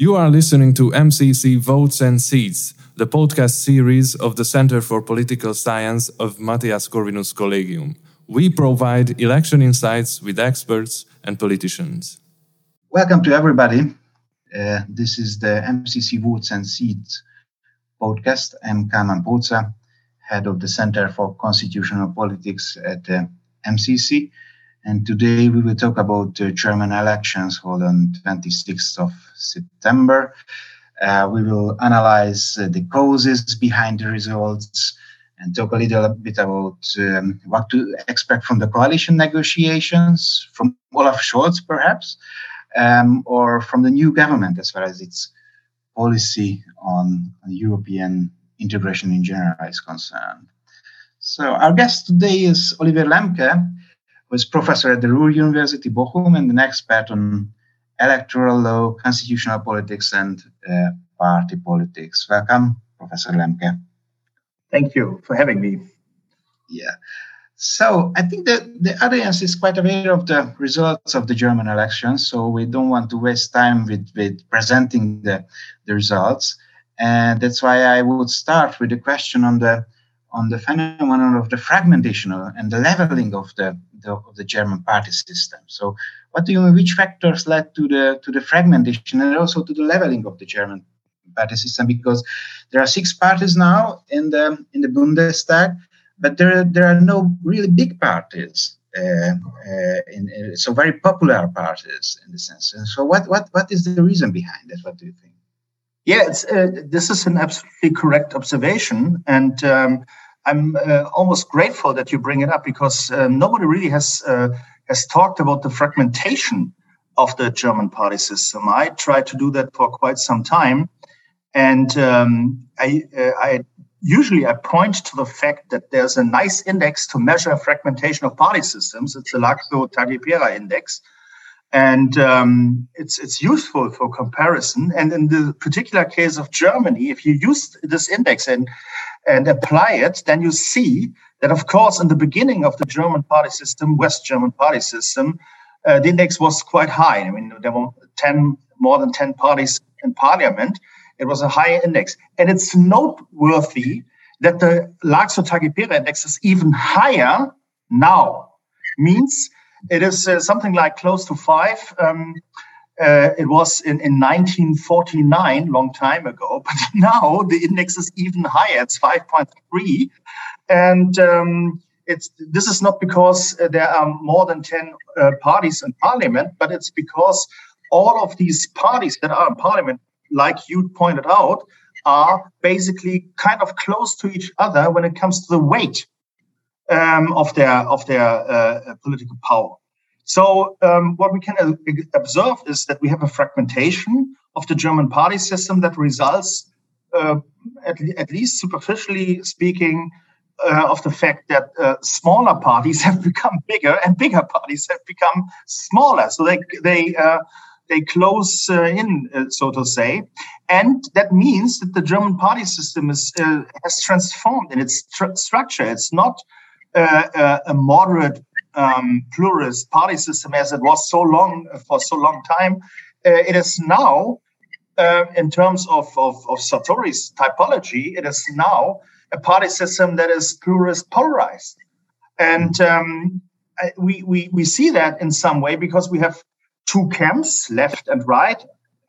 You are listening to MCC Votes and Seats, the podcast series of the Center for Political Science of Matthias Corvinus Collegium. We provide election insights with experts and politicians. Welcome to everybody. Uh, this is the MCC Votes and Seats podcast. I'm Kálmán Pócza, head of the Center for Constitutional Politics at the MCC. And today we will talk about the German elections held on 26th of September. Uh, we will analyze uh, the causes behind the results and talk a little bit about um, what to expect from the coalition negotiations, from Olaf Scholz perhaps, um, or from the new government as far as its policy on, on European integration in general is concerned. So our guest today is Oliver Lembcke was professor at the Ruhr University Bochum and an expert on electoral law, constitutional politics, and uh, party politics. Welcome, Professor Lembcke. Thank you for having me. Yeah. So I think that the audience is quite aware of the results of the German elections, so we don't want to waste time with, with presenting the, the results. And that's why I would start with a question on the on the phenomenon of the fragmentation and the leveling of the, the, of the German party system. So, what do you mean? Which factors led to the to the fragmentation and also to the leveling of the German party system? Because there are six parties now in the in the Bundestag, but there there are no really big parties. Uh, uh, in, so very popular parties in the sense. And so, what what what is the reason behind it? What do you think? Yeah, uh, this is an absolutely correct observation, and um, I'm uh, almost grateful that you bring it up because uh, nobody really has uh, has talked about the fragmentation of the German party system. I tried to do that for quite some time, and um, I, uh, I usually I point to the fact that there's a nice index to measure fragmentation of party systems. It's the Laakso-Taagepera index and um, it's it's useful for comparison. And in the particular case of Germany, if you use this index and and apply it, then you see that, of course, in the beginning of the German party system, West German party system, uh, the index was quite high. I mean, there were ten more than ten parties in parliament. It was a high index, and it's noteworthy that the Laakso-Taagepera index is even higher now. Means it is uh, something like close to five. Um, uh, it was in, in 1949, long time ago, but now the index is even higher. It's 5.3, and um, it's this is not because uh, there are more than 10 uh, parties in parliament, but it's because all of these parties that are in parliament, like you pointed out, are basically kind of close to each other when it comes to the weight um, of their of their uh, political power. So um, what we can uh, observe is that we have a fragmentation of the German party system that results, uh, at, at, least superficially speaking, uh, of the fact that uh, smaller parties have become bigger and bigger parties have become smaller. So they they uh, they close uh, in, so to say, and that means that the German party system is has transformed in its tr- structure. It's not a moderate um, pluralist party system as it was so long for so long time. Uh, it is now, uh, in terms of, of, of Sartori's typology, it is now a party system that is pluralist polarized. And um, we, we, we see that in some way because we have two camps, left and right.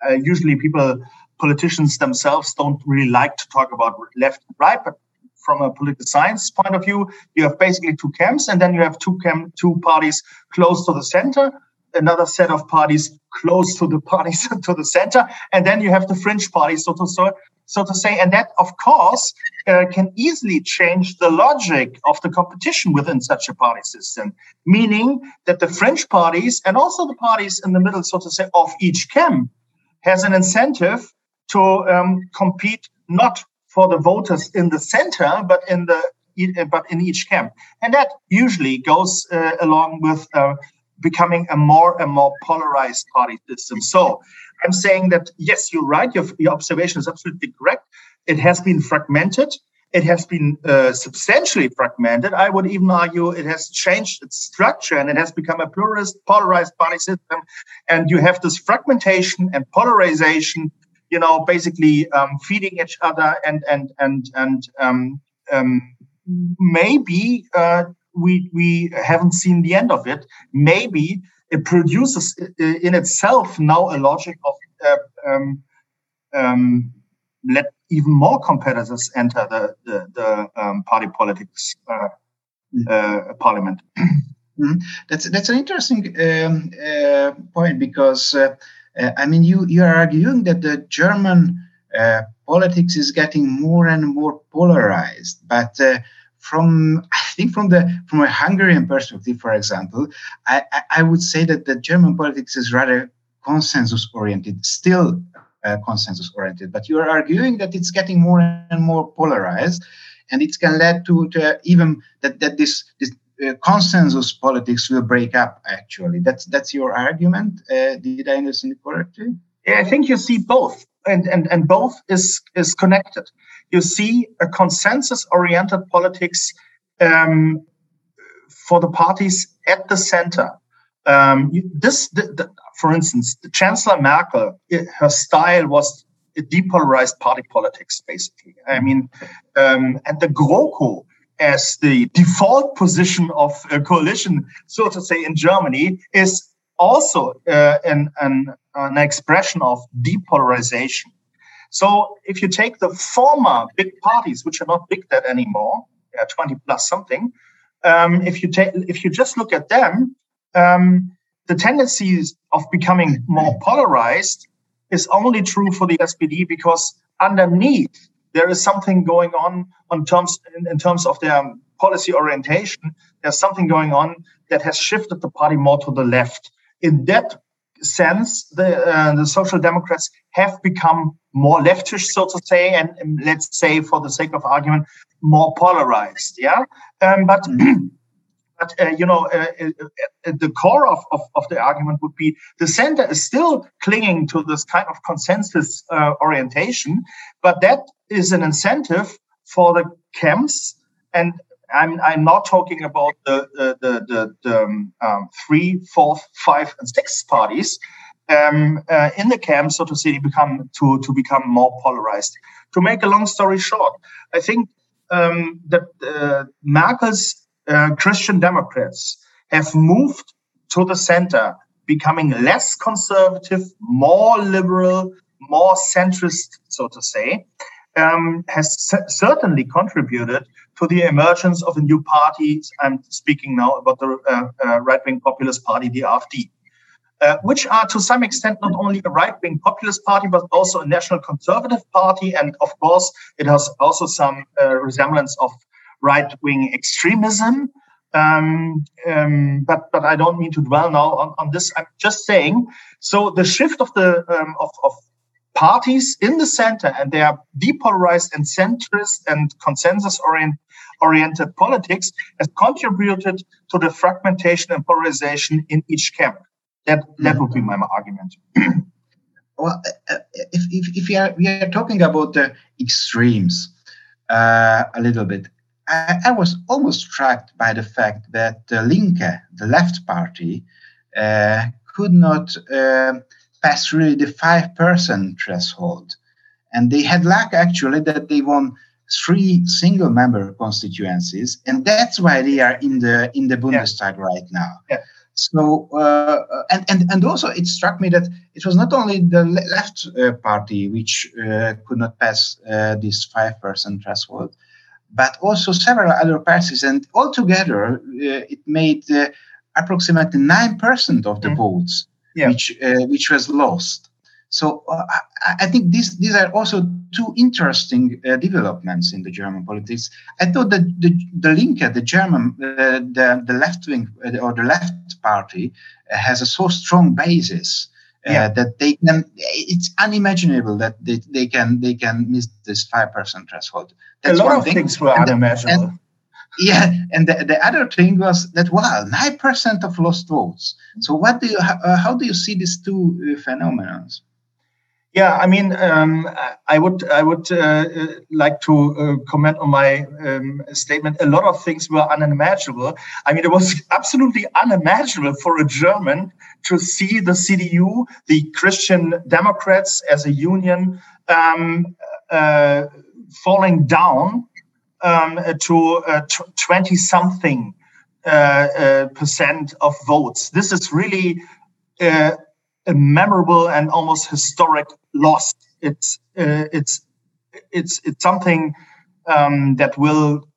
Uh, usually, people, politicians themselves, don't really like to talk about left and right, but from a political science point of view, you have basically two camps, and then you have two camp, two parties close to the center, another set of parties close to the parties to the center, and then you have the fringe parties, so to so, so to say, and that of course uh, can easily change the logic of the competition within such a party system, meaning that the fringe parties and also the parties in the middle, so to say, of each camp has an incentive to um, compete not for the voters in the center, but in the but in each camp, and that usually goes uh, along with uh, becoming a more and more polarized party system. So I'm saying that yes, you're right. Your, your observation is absolutely correct. It has been fragmented. It has been uh, substantially fragmented. I would even argue it has changed its structure and it has become a pluralist, polarized party system. And you have this fragmentation and polarization you know, basically um, feeding each other, and and and and um, um, maybe uh, we we haven't seen the end of it. Maybe it produces in itself now a logic of uh, um, um, let even more competitors enter the the, the um, party politics uh, uh, parliament. Mm-hmm. That's that's an interesting um, uh, point because uh, I mean you you are arguing that the German uh, politics is getting more and more polarized, but from I think from the from a Hungarian perspective, for example, I, I would say that the German politics is rather consensus oriented, still uh, consensus oriented. But you are arguing that it's getting more and more polarized, and it can lead to, to even that that this this uh, consensus politics will break up. Actually, that's that's your argument. Uh, did I understand it correctly? Yeah, I think you see both, and and and both is is connected. You see a consensus-oriented politics um, for the parties at the center. Um, this, the, the, for instance, the Chancellor Merkel, it, her style was depolarized party politics, basically. I mean, um, and the GroKo as the default position of a coalition, so to say, in Germany, is also uh, an, an, an expression of depolarization. So if you take the former big parties, which are not big that anymore, yeah, 20 plus something, um, if you take if you just look at them, um, the tendencies of becoming more polarized is only true for the SPD because underneath there is something going on on terms in, in terms of their policy orientation. There's something going on that has shifted the party more to the left. In that sense, the uh, the Social Democrats have become more leftish, so to say, and, and let's say, for the sake of argument, more polarized. Yeah, um, but. Mm-hmm. But uh, you know, uh, uh, uh, the core of, of, of, the argument would be the center is still clinging to this kind of consensus uh, orientation, but that is an incentive for the camps. And I'm I'm not talking about the the the, the, the um, um, three, fourth, and six parties. Um, uh, in the camps, so to say, become to to become more polarized. To make a long story short, I think um, that Merkel's uh, Christian Democrats have moved to the center, becoming less conservative, more liberal, more centrist, so to say, um, has c- certainly contributed to the emergence of a new party. I'm speaking now about the uh, uh, right wing populist party, the AfD. Uh, which are to some extent not only a right wing populist party, but also a national conservative party. And of course, it has also some uh, resemblance of right wing extremism. Um, um, but but I don't mean to dwell now on, on this. I'm just saying. So the shift of the um, of, of parties in the center and they are depolarized and centrist and consensus orient, oriented politics has contributed to the fragmentation and polarization in each camp. That that would be my argument. well, uh, if, if, if we are we are talking about the extremes uh, a little bit, I, I, was almost struck by the fact that the Linke, the left party, uh, could not uh, pass really the 5% threshold. And they had luck actually that they won three single member constituencies. And that's why they are in the in the Bundestag yeah. right now. Yeah. So uh, and, and and also it struck me that it was not only the left uh, party which uh, could not pass uh, this five percent threshold, but also several other parties, and altogether uh, it made uh, approximately nine percent of the mm-hmm. votes, yeah. which uh, which was lost. So uh, I, I, think these these are also two interesting uh, developments in the German politics. I thought that the the Linke, the German, uh, the the left wing or the left party, has a so strong basis. Yeah. that they can it's unimaginable that they, they can they can miss this five percent threshold that's a lot of thing. things were and unimaginable. And, yeah, and the, the other thing was that wow, nine percent of lost votes. So what do you uh, how do you see these two uh, phenomena? Yeah, I mean, um, I would I would uh, uh, like to uh, comment on my um, statement. A lot of things were unimaginable. I mean, it was absolutely unimaginable for a German to see the CDU, the Christian Democrats, as a union um, uh, falling down um, to twenty something uh, percent of votes. This is really a memorable and almost historic loss. It's uh, it's it's it's something um, that will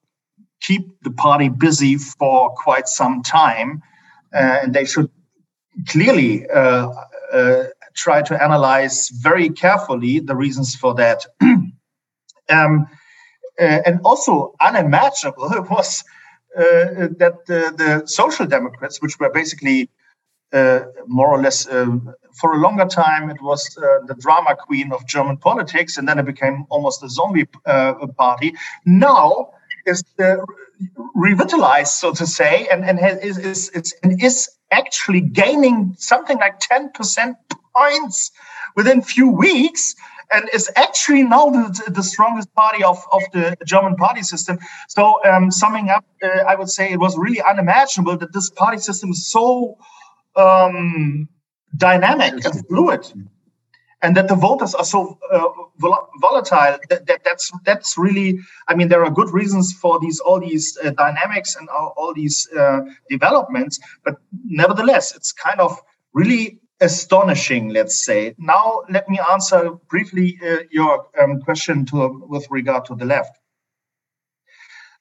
keep the party busy for quite some time, uh, and they should clearly uh, uh try to analyze very carefully the reasons for that. um, uh, and also unimaginable was uh, that the, the Social Democrats, which were basically more or less um, for a longer time it was uh, the drama queen of German politics, and then it became almost a zombie uh, party. Now is revitalized, so to say, and and is is is, and is actually gaining something like ten percent points within few weeks and is actually now the, the strongest party of, of the German party system. So, um, summing up, uh, I would say it was really unimaginable that this party system is so um, dynamic and fluid, and that the voters are so uh, vol- volatile. That, that, that's that's really. I mean, there are good reasons for these all these uh, dynamics and all, all these uh, developments, but nevertheless, it's kind of really astonishing. Let's say. Now, let me answer briefly uh, your um, question to with regard to the left.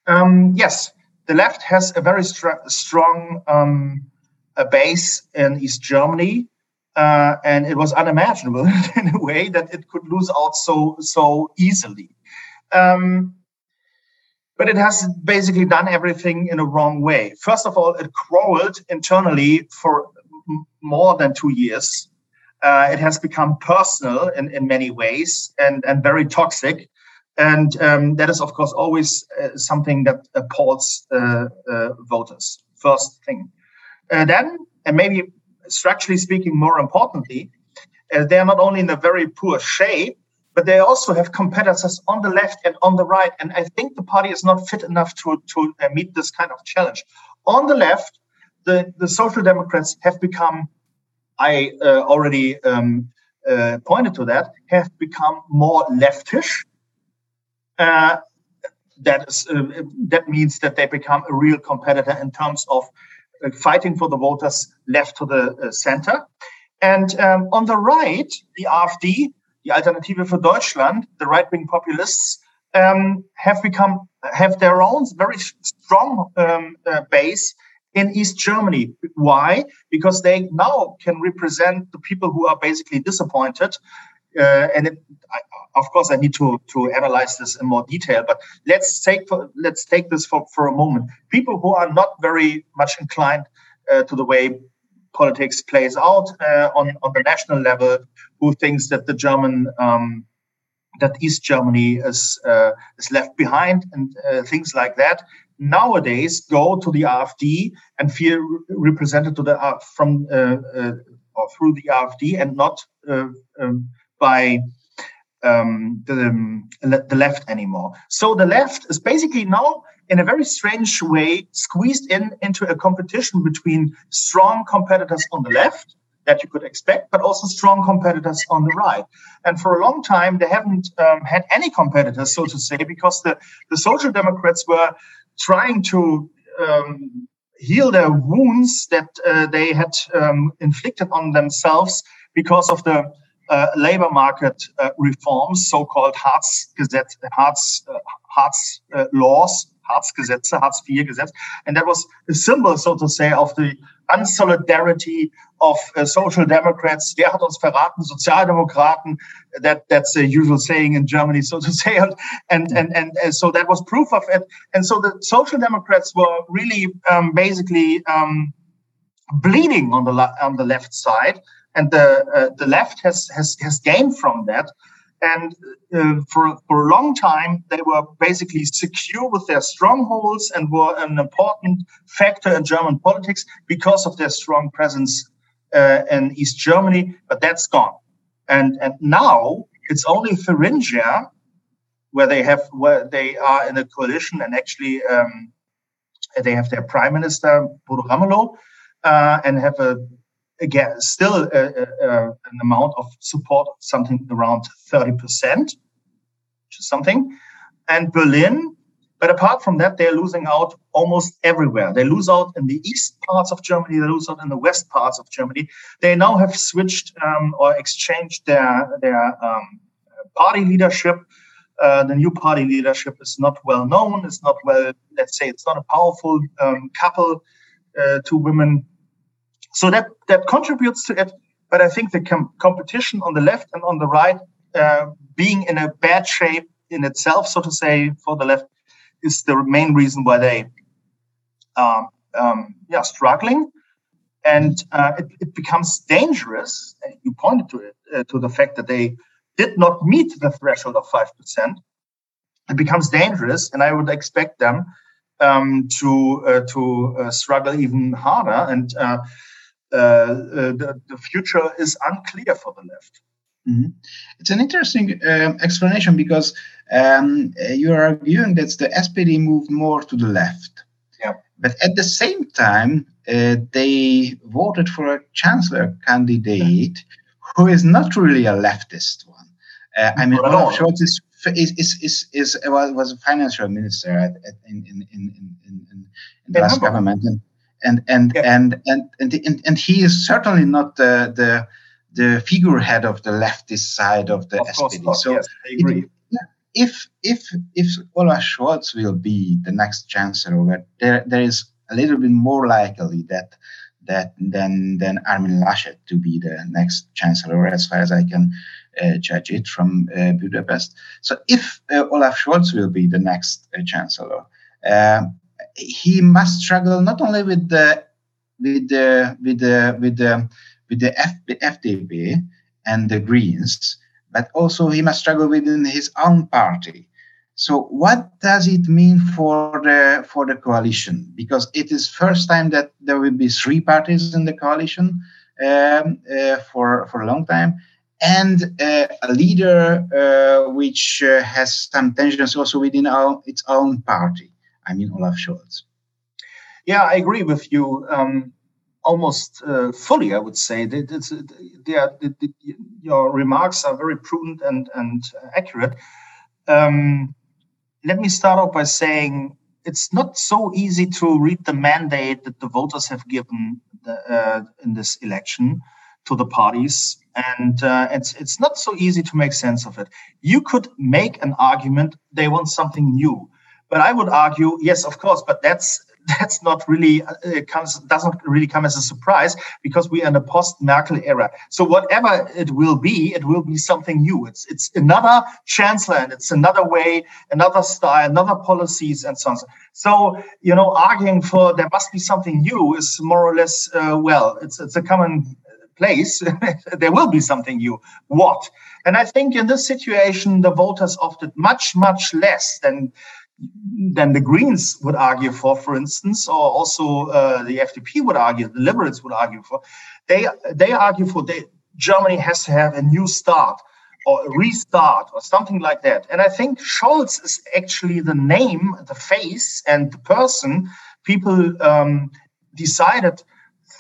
Um, yes, the left has a very str- strong um, a base in East Germany, uh, and it was unimaginable in a way that it could lose out so so easily. Um, but it has basically done everything in a wrong way. First of all, it crawled internally for m- more than two years. Uh, it has become personal in, in many ways and, and very toxic. And um, that is, of course, always uh, something that appalls uh, uh, voters. First thing. Uh, then, and maybe structurally speaking, more importantly, uh, they are not only in a very poor shape, but they also have competitors on the left and on the right. And I think the party is not fit enough to, to uh, meet this kind of challenge. On the left, the, the Social Democrats have become, I uh, already um, uh, pointed to that, have become more leftish. Uh, that is, uh, that means that they become a real competitor in terms of fighting for the voters left to the uh, center. And um, on the right, the AfD, the Alternative for Deutschland, the right-wing populists, um, have become have their own very strong um, uh, base in East Germany. Why? Because they now can represent the people who are basically disappointed. Uh, and it, I, of course, I need to to analyze this in more detail. But let's take let's take this for, for a moment. People who are not very much inclined uh, to the way politics plays out uh, on on the national level, who thinks that the German um, that East Germany is uh, is left behind and uh, things like that. Nowadays, go to the AfD and feel represented to the uh, from uh, or through the AfD and not um, by um, the, um, the left anymore. So the left is basically now, in a very strange way, squeezed in into a competition between strong competitors on the left that you could expect, but also strong competitors on the right. And for a long time, they haven't um, had any competitors, so to say, because the, the Social Democrats were trying to um, heal their wounds that uh, they had um, inflicted on themselves because of the uh, labor market uh, reforms, so-called Hartz-Gesetz, Hartz, uh, Hartz uh, laws, Hartz-Gesetze, Hartz-IV-Gesetz, and that was a symbol, so to say, of the unsolidarity of uh, social democrats. Wer hat uns verraten? Sozialdemokraten. That that's a usual saying in Germany, so to say. And and and, and uh, so that was proof of it. And so the social democrats were really um, basically um, bleeding on the on the left side and the uh, the left has has has gained from that. And uh, for for a long time, they were basically secure with their strongholds and were an important factor in German politics because of their strong presence uh, in East Germany. But that's gone. And and now it's only Thuringia where they have where they are in a coalition and actually um, they have their prime minister Bodo Ramelow uh, and have a again still a, a, a, an amount of support something around 30% which is something and berlin but apart from that they're losing out almost everywhere they lose out in the east parts of germany they lose out in the west parts of germany they now have switched um, or exchanged their their um, party leadership uh, the new party leadership is not well known. It's not well, let's say, it's not a powerful um, couple, uh, two women. So that that contributes to it. But I think the com- competition on the left and on the right, uh, being in a bad shape in itself, so to say, for the left, is the main reason why they are um, yeah struggling. And uh, it, it, becomes dangerous. You pointed to it uh, to the fact that they did not meet the threshold of 5%, it becomes dangerous. And I would expect them um, to, uh, to uh, struggle even harder. And uh the, the future is unclear for the left. Mm-hmm. It's an interesting um, explanation because um, you are arguing that the SPD moved more to the left. Yeah. But at the same time, uh, they voted for a chancellor candidate who is not really a leftist one. Uh, I mean, Olaf Scholz is is is is, is was a financial minister at, at, in, in, in, in, in the last government, and and and, yeah. and, and, and and and he is certainly not the the the figurehead of the leftist side of the of SPD. so yes, I agree. It, if if if Olaf Scholz will be the next chancellor, there there is a little bit more likely that that than than Armin Laschet to be the next chancellor, as far as I can uh, judge it from uh, Budapest. So if uh, Olaf Scholz will be the next chancellor, he must struggle not only with the with the with the with the with the F, FDP and the Greens, but also he must struggle within his own party. So what does it mean for the for the coalition? Because it is first time that there will be three parties in the coalition um, uh, for for a long time, and uh, a leader uh, which uh, has some tensions also within our, its own party. I mean, Olaf Scholz. Yeah, I agree with you um, almost uh, fully. I would say that it's, your remarks are very prudent and and accurate. Um, let me start off by saying it's not so easy to read the mandate that the voters have given the, uh, in this election to the parties and uh, it's it's not so easy to make sense of it. You could make an argument they want something new, but I would argue yes, of course, but that's that's not really uh, comes doesn't really come as a surprise because we are in a post Merkel era. So whatever it will be, it will be something new. It's it's another chancellor and it's another way, another style, another policies and so on. So you know, arguing for there must be something new is more or less uh, well, it's it's a common place, there will be something new. What? And I think in this situation, the voters opted much, much less than than the Greens would argue for, for instance, or also uh, the FDP would argue, the Liberals would argue for. They they argue for they, Germany has to have a new start or a restart or something like that. And I think Scholz is actually the name, the face, and the person people um, decided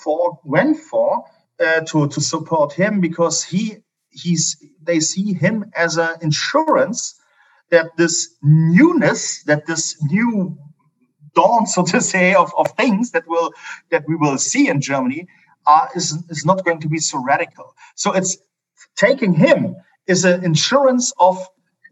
for went for uh, to to support him because he he's they see him as an insurance that this newness that this new dawn so to say of, of things that will that we will see in germany uh, is is not going to be so radical so it's taking him is an insurance of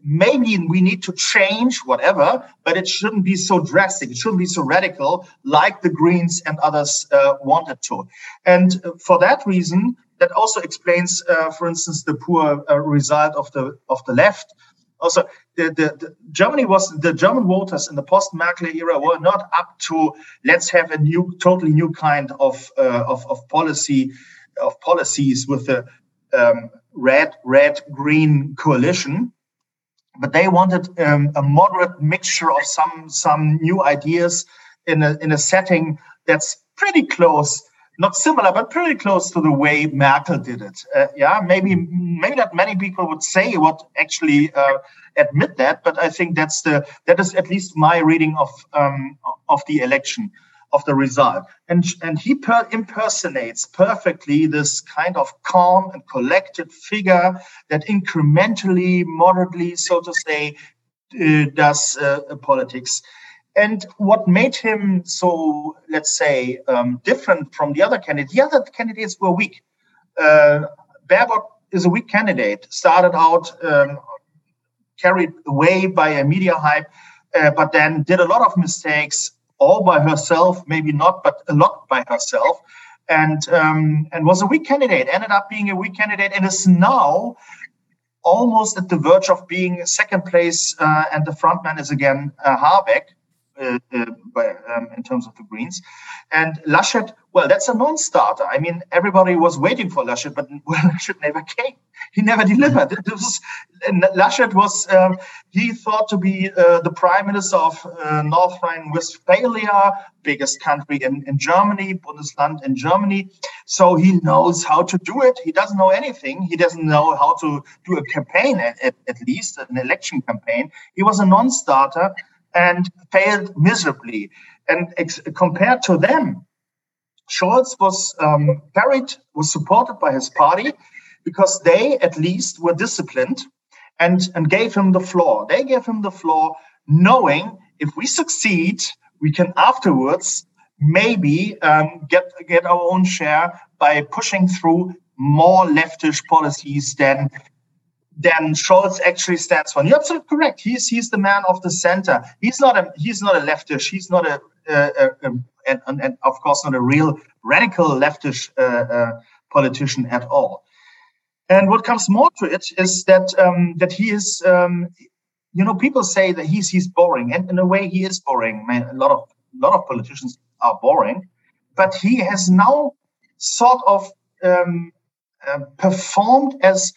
maybe we need to change whatever, but it shouldn't be so drastic. It shouldn't be so radical like the Greens and others uh, wanted to. And for that reason, that also explains, uh, for instance, the poor uh, result of the of the left. Also, the, the, the, Germany was the German voters in the post-Merkel era were not up to let's have a new, totally new kind of uh, of, of policy of policies with the um, red red green coalition. But they wanted um, a moderate mixture of some some new ideas in a in a setting that's pretty close not similar, but pretty close to the way Merkel did it. Uh, yeah, maybe maybe not many people would say what actually uh, admit that, but I think that's the that is at least my reading of um, of the election of the result. And and he per- impersonates perfectly this kind of calm and collected figure that incrementally, moderately, so to say, uh, does uh, politics. And what made him so, let's say, um, different from the other candidates, the other candidates were weak. Uh, Baerbock is a weak candidate, started out um, carried away by a media hype, uh, but then did a lot of mistakes all by herself, maybe not, but a lot by herself. And um, and was a weak candidate, ended up being a weak candidate, and is now almost at the verge of being second place, uh, and the frontman is again uh. Uh, uh, by, um, in terms of the Greens. And Laschet, well, that's a non-starter. I mean, everybody was waiting for Laschet, but well, Laschet never came. He never delivered. Was, Laschet was, um, he thought to be uh, the prime minister of uh, North Rhine-Westphalia, biggest country in, in Germany, Bundesland in Germany. So he knows how to do it. He doesn't know anything. He doesn't know how to do a campaign, at, at, at least an election campaign. He was a non-starter and failed miserably. And ex- compared to them, Scholz was um, carried, was supported by his party because they at least were disciplined and, and gave him the floor. They gave him the floor knowing if we succeed, we can afterwards maybe um, get, get our own share by pushing through more leftish policies than than Scholz actually stands for. you're absolutely correct. He's he's the man of the center. He's not a he's not a leftist. He's not a, a, a, a and, and, and, of course not a real radical leftist uh, uh, politician at all. And what comes more to it is that um, that he is, um, you know, people say that he's he's boring, and in a way he is boring. Man, a lot of a lot of politicians are boring, but he has now sort of um, uh, performed as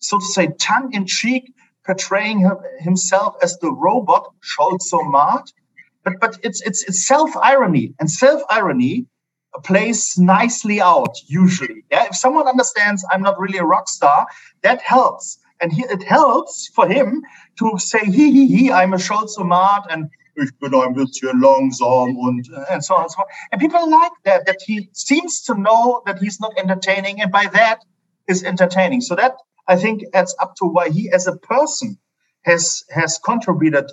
so to say, tongue in cheek, portraying himself as the robot Scholzomat. But but it's it's it's self irony, and self irony plays nicely out usually. Yeah, if someone understands I'm not really a rock star, that helps, and he, it helps for him to say he he he I'm a Scholzomat and ich bin ein bisschen langsam und uh, and so on and so on. And people like that that he seems to know that he's not entertaining, and by that is entertaining. So that I think adds up to why he, as a person, has has contributed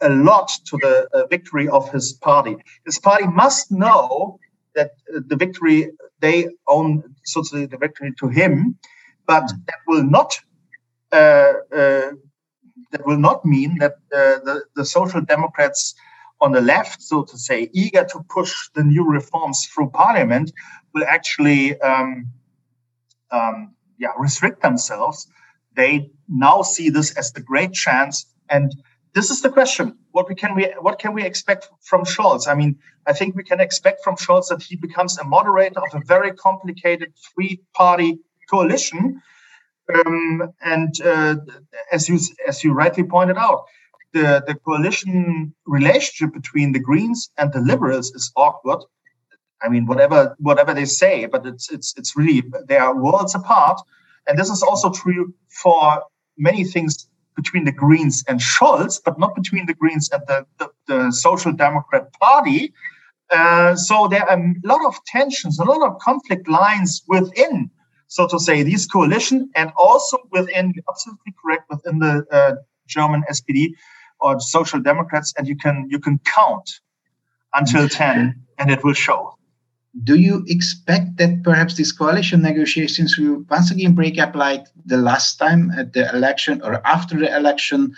a lot to the uh, victory of his party. His party must know that uh, the victory they own, so to say, the victory to him, but that will not uh, uh that will not mean that uh, the the social democrats on the left, so to say, eager to push the new reforms through parliament, will actually um, um, yeah, restrict themselves, they now see this as the great chance. And this is the question: what we can we what can we expect from Scholz? I mean, I think we can expect from Scholz that he becomes a moderator of a very complicated three-party coalition. Um, and uh, as you as you rightly pointed out, the, the coalition relationship between the Greens and the Liberals is awkward. I mean, whatever whatever they say, but it's it's it's really they are worlds apart. And this is also true for many things between the Greens and Scholz, but not between the Greens and the, the, the Social Democrat Party. Uh, so there are a lot of tensions, a lot of conflict lines within, so to say, these coalition, and also within, absolutely correct, within the uh, German SPD or Social Democrats, and you can you can count until ten, and it will show do you expect that perhaps these coalition negotiations will once again break up like the last time at the election or after the election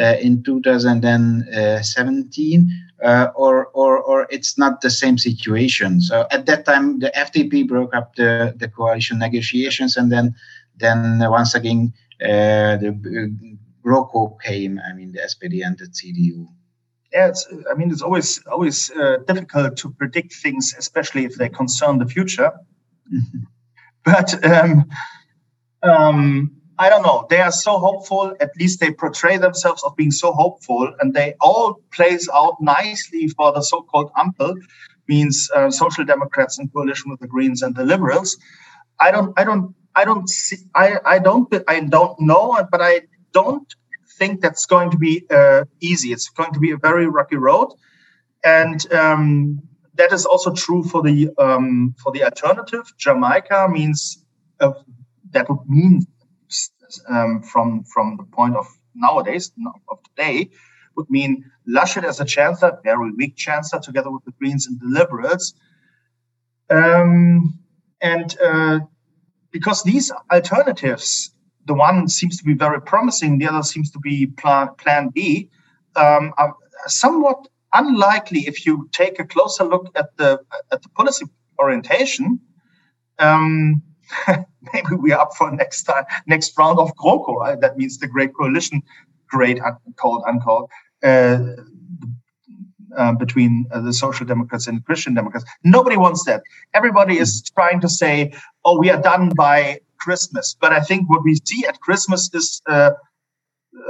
uh, in 2017 uh, or, or, or it's not the same situation? So at that time the fdp broke up the, the coalition negotiations and then then once again uh, the uh, GroKo came i mean the spd and the cdu yeah, it's, I mean, it's always always uh, difficult to predict things, especially if they concern the future. Mm-hmm. But um, um, I don't know. They are so hopeful. At least they portray themselves of being so hopeful, and they all plays out nicely for the so-called Ampel. means uh, Social Democrats in coalition with the Greens and the Liberals. I don't, I don't, I don't see, I, I don't, I don't know, but I don't think that's going to be uh, easy. It's going to be a very rocky road, and um, that is also true for the um, for the alternative. Jamaica means uh, that would mean um, from from the point of nowadays of today would mean Laschet as a chancellor, very weak chancellor, together with the Greens and the Liberals. Um, and uh, because these alternatives, the one seems to be very promising, the other seems to be plan, plan B, um, are somewhat unlikely if you take a closer look at the at the policy orientation. Um, maybe we are up for next time, next round of GroKo. That means the Great Coalition, great uncalled, uncalled. Uh, uh, between uh, the social democrats and Christian Democrats. Nobody wants that. Everybody is trying to say, "Oh, we are done by Christmas." But I think what we see at Christmas is uh,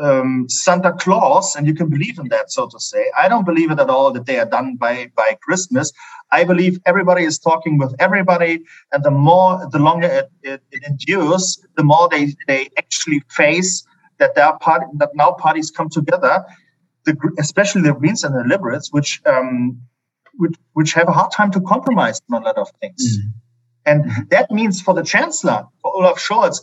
um, Santa Claus, and you can believe in that, so to say. I don't believe it at all that they are done by by Christmas. I believe everybody is talking with everybody, and the more, the longer it, it, it endures, the more they they actually face that there are part, that now parties come together, the, especially the Greens and the Liberals, which um, which which have a hard time to compromise on a lot of things. Mm. And that means for the Chancellor, for Olaf Scholz,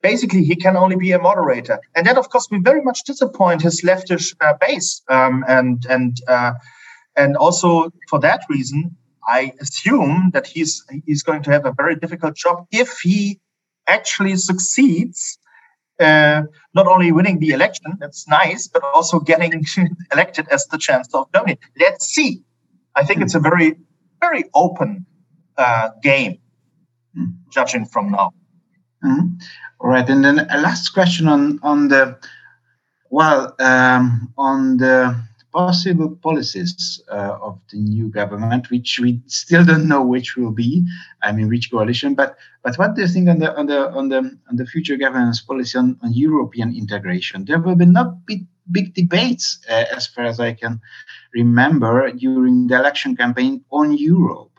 basically he can only be a moderator, and that of course will very much disappoint his leftish uh, base. Um, and and uh, and also for that reason, I assume that he's he's going to have a very difficult job if he actually succeeds. Uh, not only winning the election, that's nice, but also getting elected as the chancellor of Germany. Let's see. I think it's a very, very open uh, game, mm. judging from now. Mm-hmm. All right, and then a last question on on the well um, on the possible policies uh, of the new government, which we still don't know which will be. I mean, which coalition. But but what do you think on the on the on the on the future governance policy on, on European integration? There will be not big big debates, uh, as far as I can remember, during the election campaign on Europe.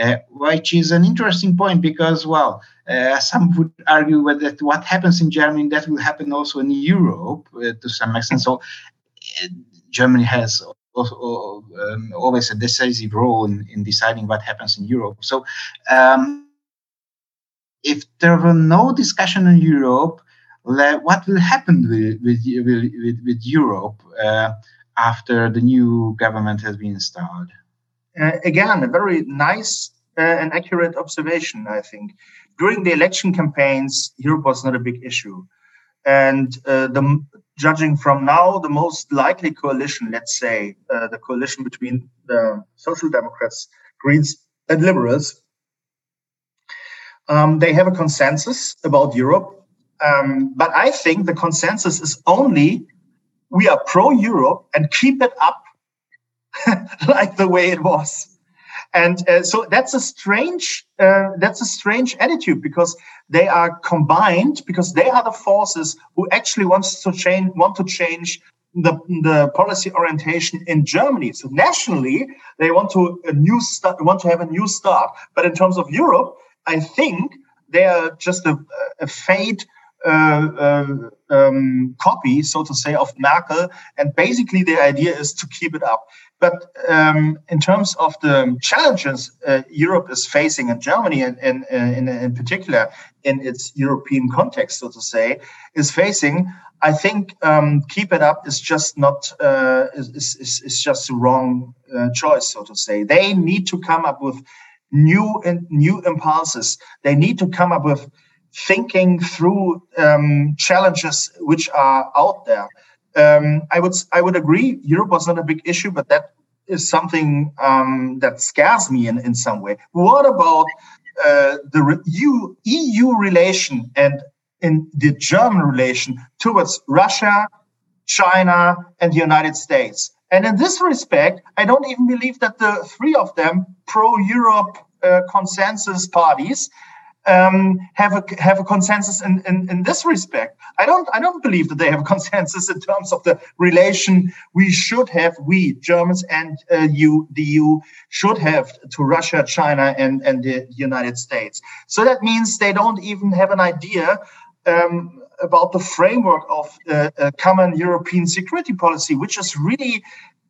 Uh, which is an interesting point because, well, uh, some would argue that what happens in Germany that will happen also in Europe uh, to some extent. So, uh, Germany has also, um, always a decisive role in, in deciding what happens in Europe. So, um, if there were no discussion in Europe, what will happen with with, with, with Europe uh, after the new government has been installed? Uh, again, a very nice uh, and accurate observation, I think. During the election campaigns, Europe was not a big issue. And uh, the, judging from now, the most likely coalition, let's say, uh, the coalition between the Social Democrats, Greens, and Liberals, um, they have a consensus about Europe. Um, but I think the consensus is only we are pro Europe and keep it up like the way it was and uh, so that's a strange uh, that's a strange attitude because they are combined because they are the forces who actually wants to change want to change the, the policy orientation in Germany. So nationally, they want to a new start, want to have a new start. But in terms of Europe, I think they are just a, a fade um, copy, so to say, of Merkel. And basically, the idea is to keep it up. But um, in terms of the challenges uh, Europe is facing, and Germany in, in, in, in, particular, in its European context, so to say, is facing, I think um, keep it up is just not uh, is, is, is just the wrong uh, choice, so to say. They need to come up with new and new impulses. They need to come up with thinking through um, challenges which are out there. Um, I would I would agree. Europe was not a big issue, but that is something um, that scares me in, in some way. What about uh, the EU, EU relation and in the German relation towards Russia, China, and the United States? And in this respect, I don't even believe that the three of them pro-Europe uh, consensus parties um, have a have a consensus in, in, in this respect. I don't I don't believe that they have a consensus in terms of the relation we should have we Germans and uh, you the EU should have to Russia, China, and and the United States. So that means they don't even have an idea. Um, about the framework of uh, a common European security policy, which is really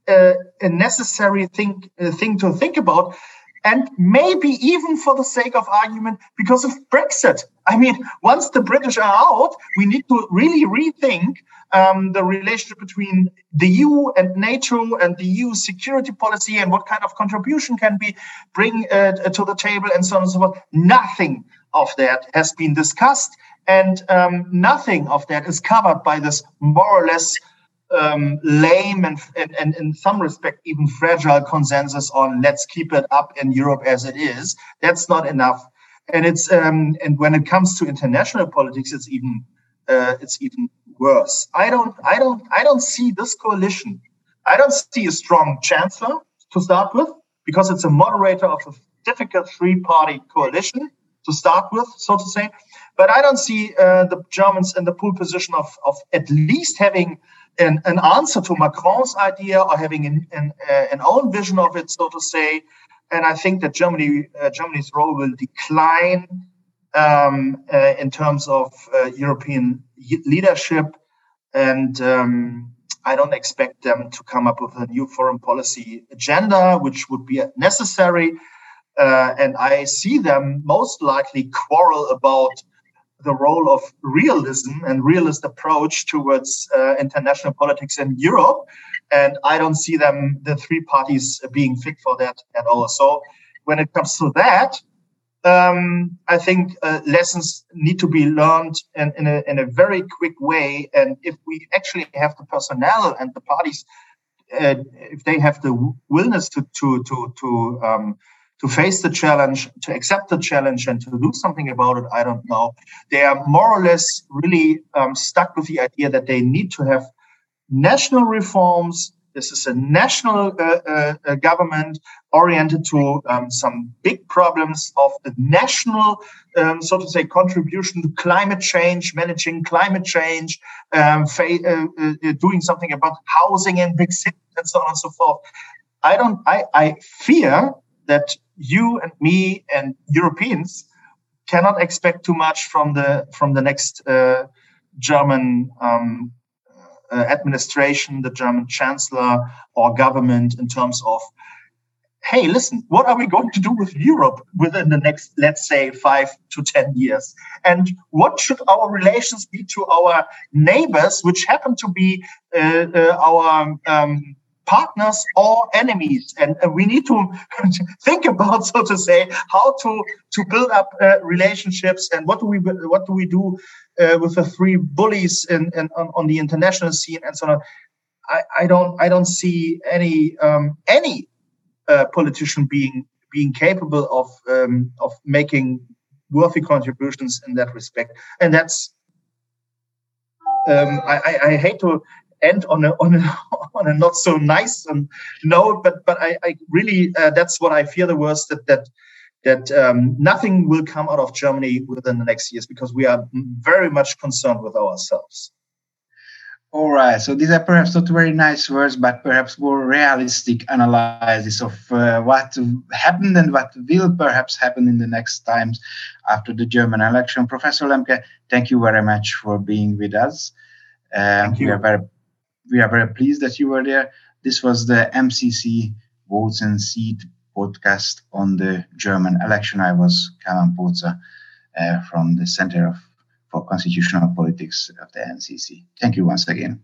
uh, a necessary thing uh, thing to think about and maybe even for the sake of argument because of Brexit. I mean, once the British are out, we need to really rethink um, the relationship between the EU and NATO and the EU security policy and what kind of contribution can we bring uh, to the table and so on and so forth. Nothing of that has been discussed, and um, nothing of that is covered by this more or less um, lame and, and, and in some respect even fragile consensus on let's keep it up in Europe as it is. That's not enough. And it's um, and when it comes to international politics, it's even uh, it's even worse. I don't I don't I don't see this coalition. I don't see a strong chancellor to start with because it's a moderator of a difficult three-party coalition to start with, so to say. But I don't see uh, the Germans in the pool position of, of at least having an, an answer to Macron's idea or having an, an, uh, an own vision of it, so to say. And I think that Germany, uh, Germany's role will decline um, uh, in terms of uh, European leadership. And um, I don't expect them to come up with a new foreign policy agenda, which would be necessary. Uh, and I see them most likely quarrel about the role of realism and realist approach towards uh, international politics in Europe. And I don't see them, the three parties, being fit for that at all. So when it comes to that, um, I think uh, lessons need to be learned in, in, a, in a very quick way. And if we actually have the personnel and the parties, uh, if they have the willingness to to to to um, to face the challenge, to accept the challenge, and to do something about it, I don't know. They are more or less really um, stuck with the idea that they need to have national reforms. This is a national uh, uh, uh government oriented to um, some big problems of the national, um, so to say, contribution to climate change, managing climate change, um, fa- uh, uh, uh, doing something about housing in big cities, and so on and so forth. I don't. I, I fear that you and me and Europeans cannot expect too much from the from the next uh, German um, uh, administration, the German chancellor or government in terms of, hey, listen, what are we going to do with Europe within the next, let's say, five to ten years, and what should our relations be to our neighbors, which happen to be uh, uh our um, partners or enemies. And, and we need to think about, so to say, how to, to build up uh, relationships and what do we, what do we do uh, with the three bullies in, in, on, on, the international scene and so on. I, I don't, I don't see any, um, any uh, politician being, being capable of, um, of making worthy contributions in that respect. And that's, um, I, I, hate to end on a on a on a not so nice um, note. But but I, I really uh, that's what I fear the worst that that that um, nothing will come out of Germany within the next years because we are very much concerned with ourselves. All right. So these are perhaps not very nice words, but perhaps more realistic analysis of uh, what happened and what will perhaps happen in the next times after the German election. Professor Lembcke, thank you very much for being with us. Uh, we are very we are very pleased that you were there. This was the MCC Votes and Seat podcast on the German election. I was Kálmán Pócza uh, from the Center of, for Constitutional Politics of the MCC. Thank you once again.